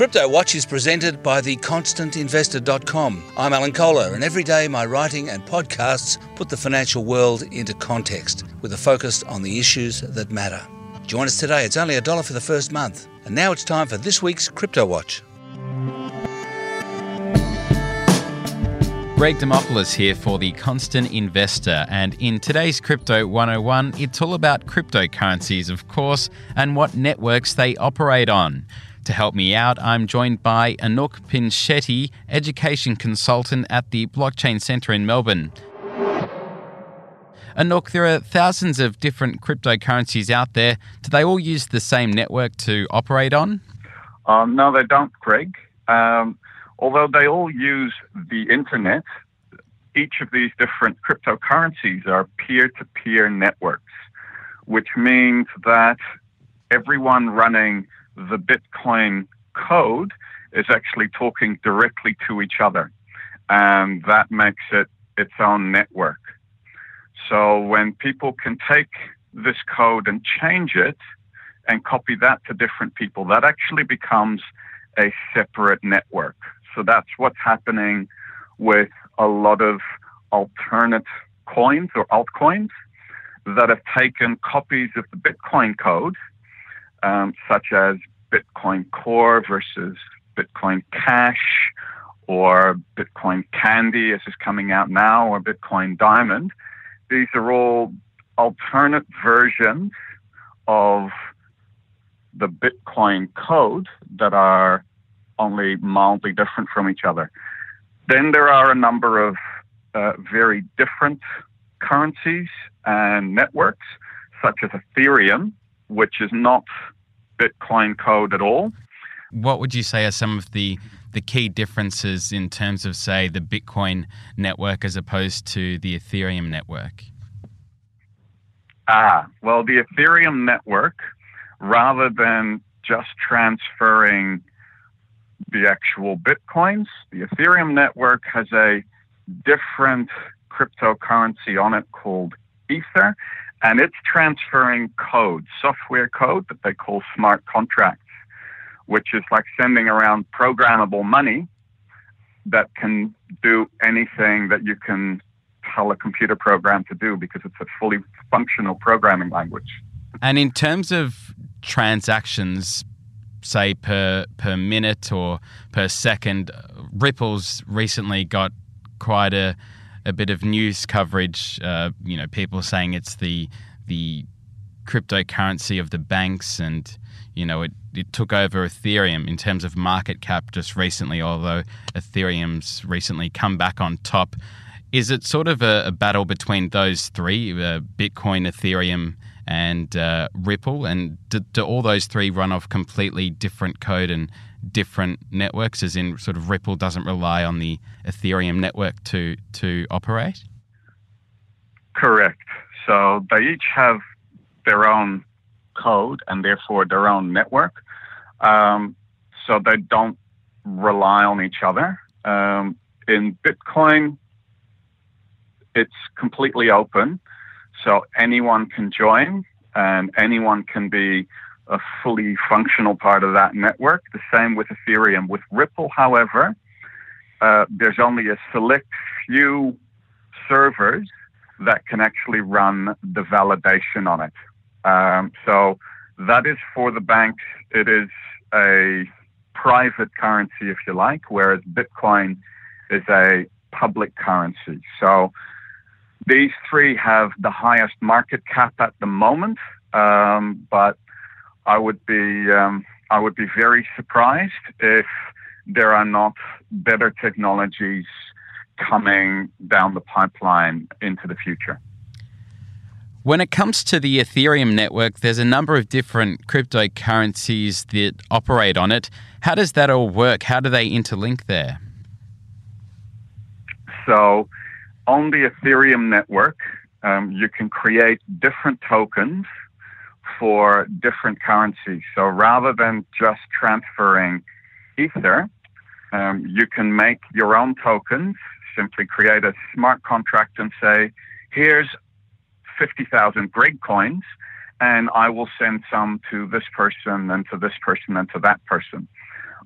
Crypto Watch is presented by theconstantinvestor.com. I'm Alan Kohler, and every day my writing and podcasts put the financial world into context with a focus on the issues that matter. Join us today. It's only a dollar for the first month. And now it's time for this week's Crypto Watch. Greg Demopoulos here for The Constant Investor, and in today's Crypto 101, it's all about cryptocurrencies, of course, and what networks they operate on. To help me out, I'm joined by Anouk Pinchetti, education consultant at the Blockchain Centre in Melbourne. Anouk, there are thousands of different cryptocurrencies out there. Do they all use the same network to operate on? Um, no, they don't, Greg. Um, although they all use the internet, each of these different cryptocurrencies are peer to peer networks, which means that everyone running the Bitcoin code is actually talking directly to each other. And that makes it its own network. So when people can take this code and change it and copy that to different people, that actually becomes a separate network. So that's what's happening with a lot of alternate coins or altcoins that have taken copies of the Bitcoin code, um, such as Bitcoin Core versus Bitcoin Cash or Bitcoin Candy, as is coming out now, or Bitcoin Diamond. These are all alternate versions of the Bitcoin code that are only mildly different from each other. Then there are a number of uh, very different currencies and networks, such as Ethereum, which is not Bitcoin code at all. What would you say are some of the the key differences in terms of, say, the Bitcoin network as opposed to the Ethereum network? Ah, well, the Ethereum network, rather than just transferring the actual Bitcoins, the Ethereum network has a different cryptocurrency on it called Ether, and it's transferring code, software code that they call smart contracts, which is like sending around programmable money that can do anything that you can tell a computer program to do because it's a fully functional programming language. And in terms of transactions, say per per minute or per second, Ripple's recently got quite a a bit of news coverage. Uh, you know, people saying it's the the cryptocurrency of the banks, and you know, it, it took over Ethereum in terms of market cap just recently. Although Ethereum's recently come back on top, is it sort of a, a battle between those three: uh, Bitcoin, Ethereum, and uh, Ripple? And do, do all those three run off completely different code and different networks, as in sort of Ripple doesn't rely on the Ethereum network to to operate? Correct. So they each have their own code and therefore their own network. Um, so they don't rely on each other. Um, in Bitcoin, it's completely open, so anyone can join and anyone can be a fully functional part of that network. The same with Ethereum. With Ripple, however, uh, there's only a select few servers that can actually run the validation on it. Um, so that is for the banks. It is a private currency, if you like, whereas Bitcoin is a public currency. So these three have the highest market cap at the moment, um, but I would be um, I would be very surprised if there are not better technologies coming down the pipeline into the future. When it comes to the Ethereum network, there's a number of different cryptocurrencies that operate on it. How does that all work? How do they interlink there? So, on the Ethereum network, um, you can create different tokens for different currencies. So, rather than just transferring Ether, um, you can make your own tokens, simply create a smart contract and say, here's 50,000 Greg coins, and I will send some to this person and to this person and to that person.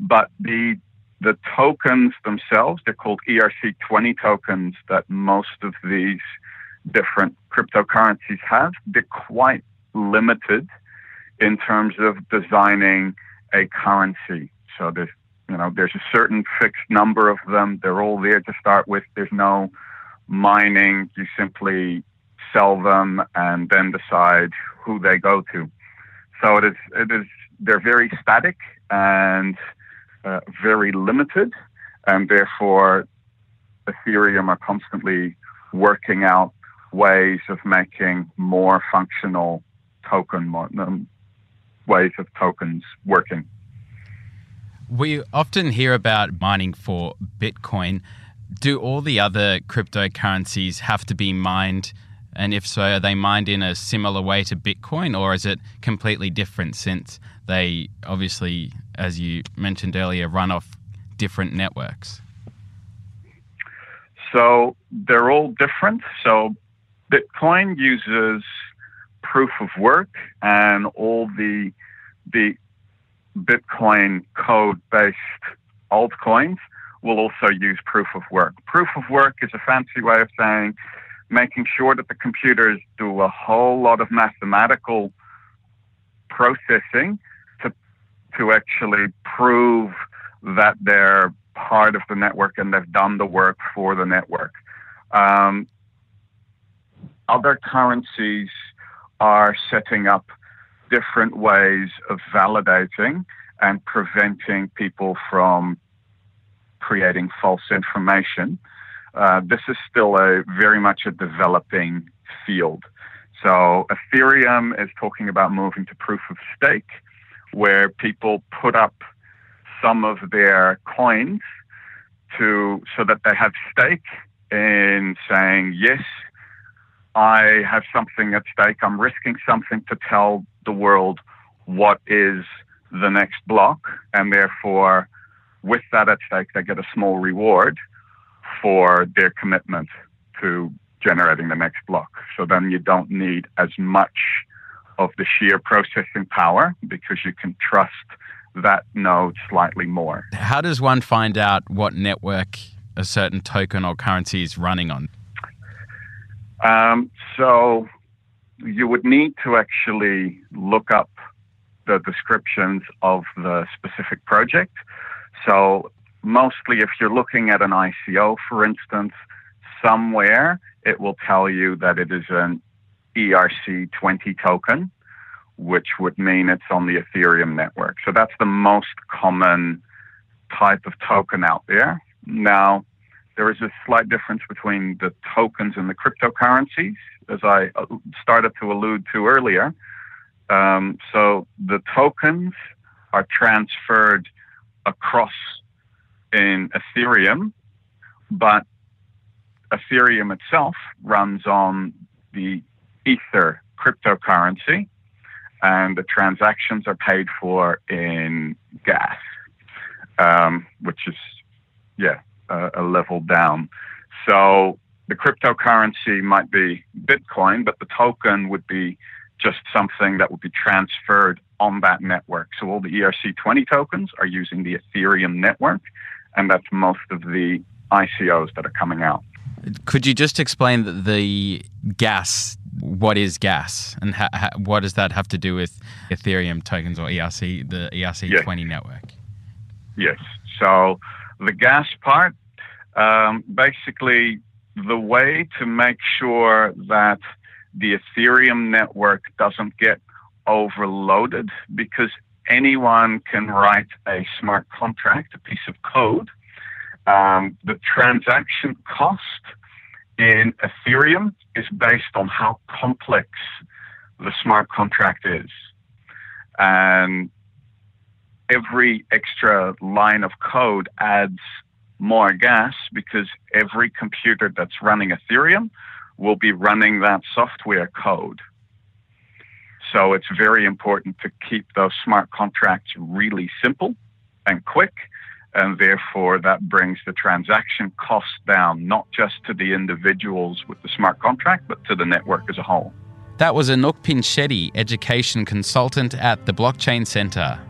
But the the tokens themselves, they're called ERC20 tokens that most of these different cryptocurrencies have. They're quite limited in terms of designing a currency. So there's you know there's a certain fixed number of them. They're all there to start with. There's no mining. You simply sell them and then decide who they go to. So it is it is they're very static and uh, very limited, and therefore Ethereum are constantly working out ways of making more functional token um, ways of tokens working. We often hear about mining for Bitcoin. Do all the other cryptocurrencies have to be mined? And if so, are they mined in a similar way to Bitcoin, or is it completely different since they obviously, as you mentioned earlier, run off different networks? So they're all different. So Bitcoin uses proof of work and all the the Bitcoin code based altcoins will also use proof of work. Proof of work is a fancy way of saying making sure that the computers do a whole lot of mathematical processing to to actually prove that they're part of the network and they've done the work for the network. Um, other currencies are setting up different ways of validating and preventing people from creating false information. Uh, this is still a very much a developing field. So Ethereum is talking about moving to proof of stake, where people put up some of their coins to so that they have stake in saying yes, I have something at stake. I'm risking something to tell the world what is the next block, and therefore, with that at stake, they get a small reward for their commitment to generating the next block. So then you don't need as much of the sheer processing power because you can trust that node slightly more. How does one find out what network a certain token or currency is running on? Um, so you would need to actually look up the descriptions of the specific project. So mostly if you're looking at an ICO, for instance, somewhere it will tell you that it is an ERC20 token, which would mean it's on the Ethereum network. So that's the most common type of token out there. Now, there is a slight difference between the tokens and the cryptocurrencies, as I uh, started to allude to earlier. Um, so the tokens are transferred across in Ethereum, but Ethereum itself runs on the Ether cryptocurrency, and the transactions are paid for in gas, um, which is, yeah, a, a level down. So the cryptocurrency might be Bitcoin, but the token would be just something that would be transferred on that network. So all the ERC20 tokens are using the Ethereum network, and that's most of the ICOs that are coming out. Could you just explain the, the gas? What is gas, and ha, ha, what does that have to do with Ethereum tokens or ERC, the ERC20 yes. network? Yes. So the gas part um, basically, the way to make sure that the Ethereum network doesn't get overloaded because anyone can write a smart contract, a piece of code. Um, the transaction cost in Ethereum is based on how complex the smart contract is. And every extra line of code adds more gas because every computer that's running Ethereum will be running that software code. So it's very important to keep those smart contracts really simple and quick. And therefore, that brings the transaction cost down, not just to the individuals with the smart contract, but to the network as a whole. That was Anouk Pinchetti, education consultant at the Blockchain Center.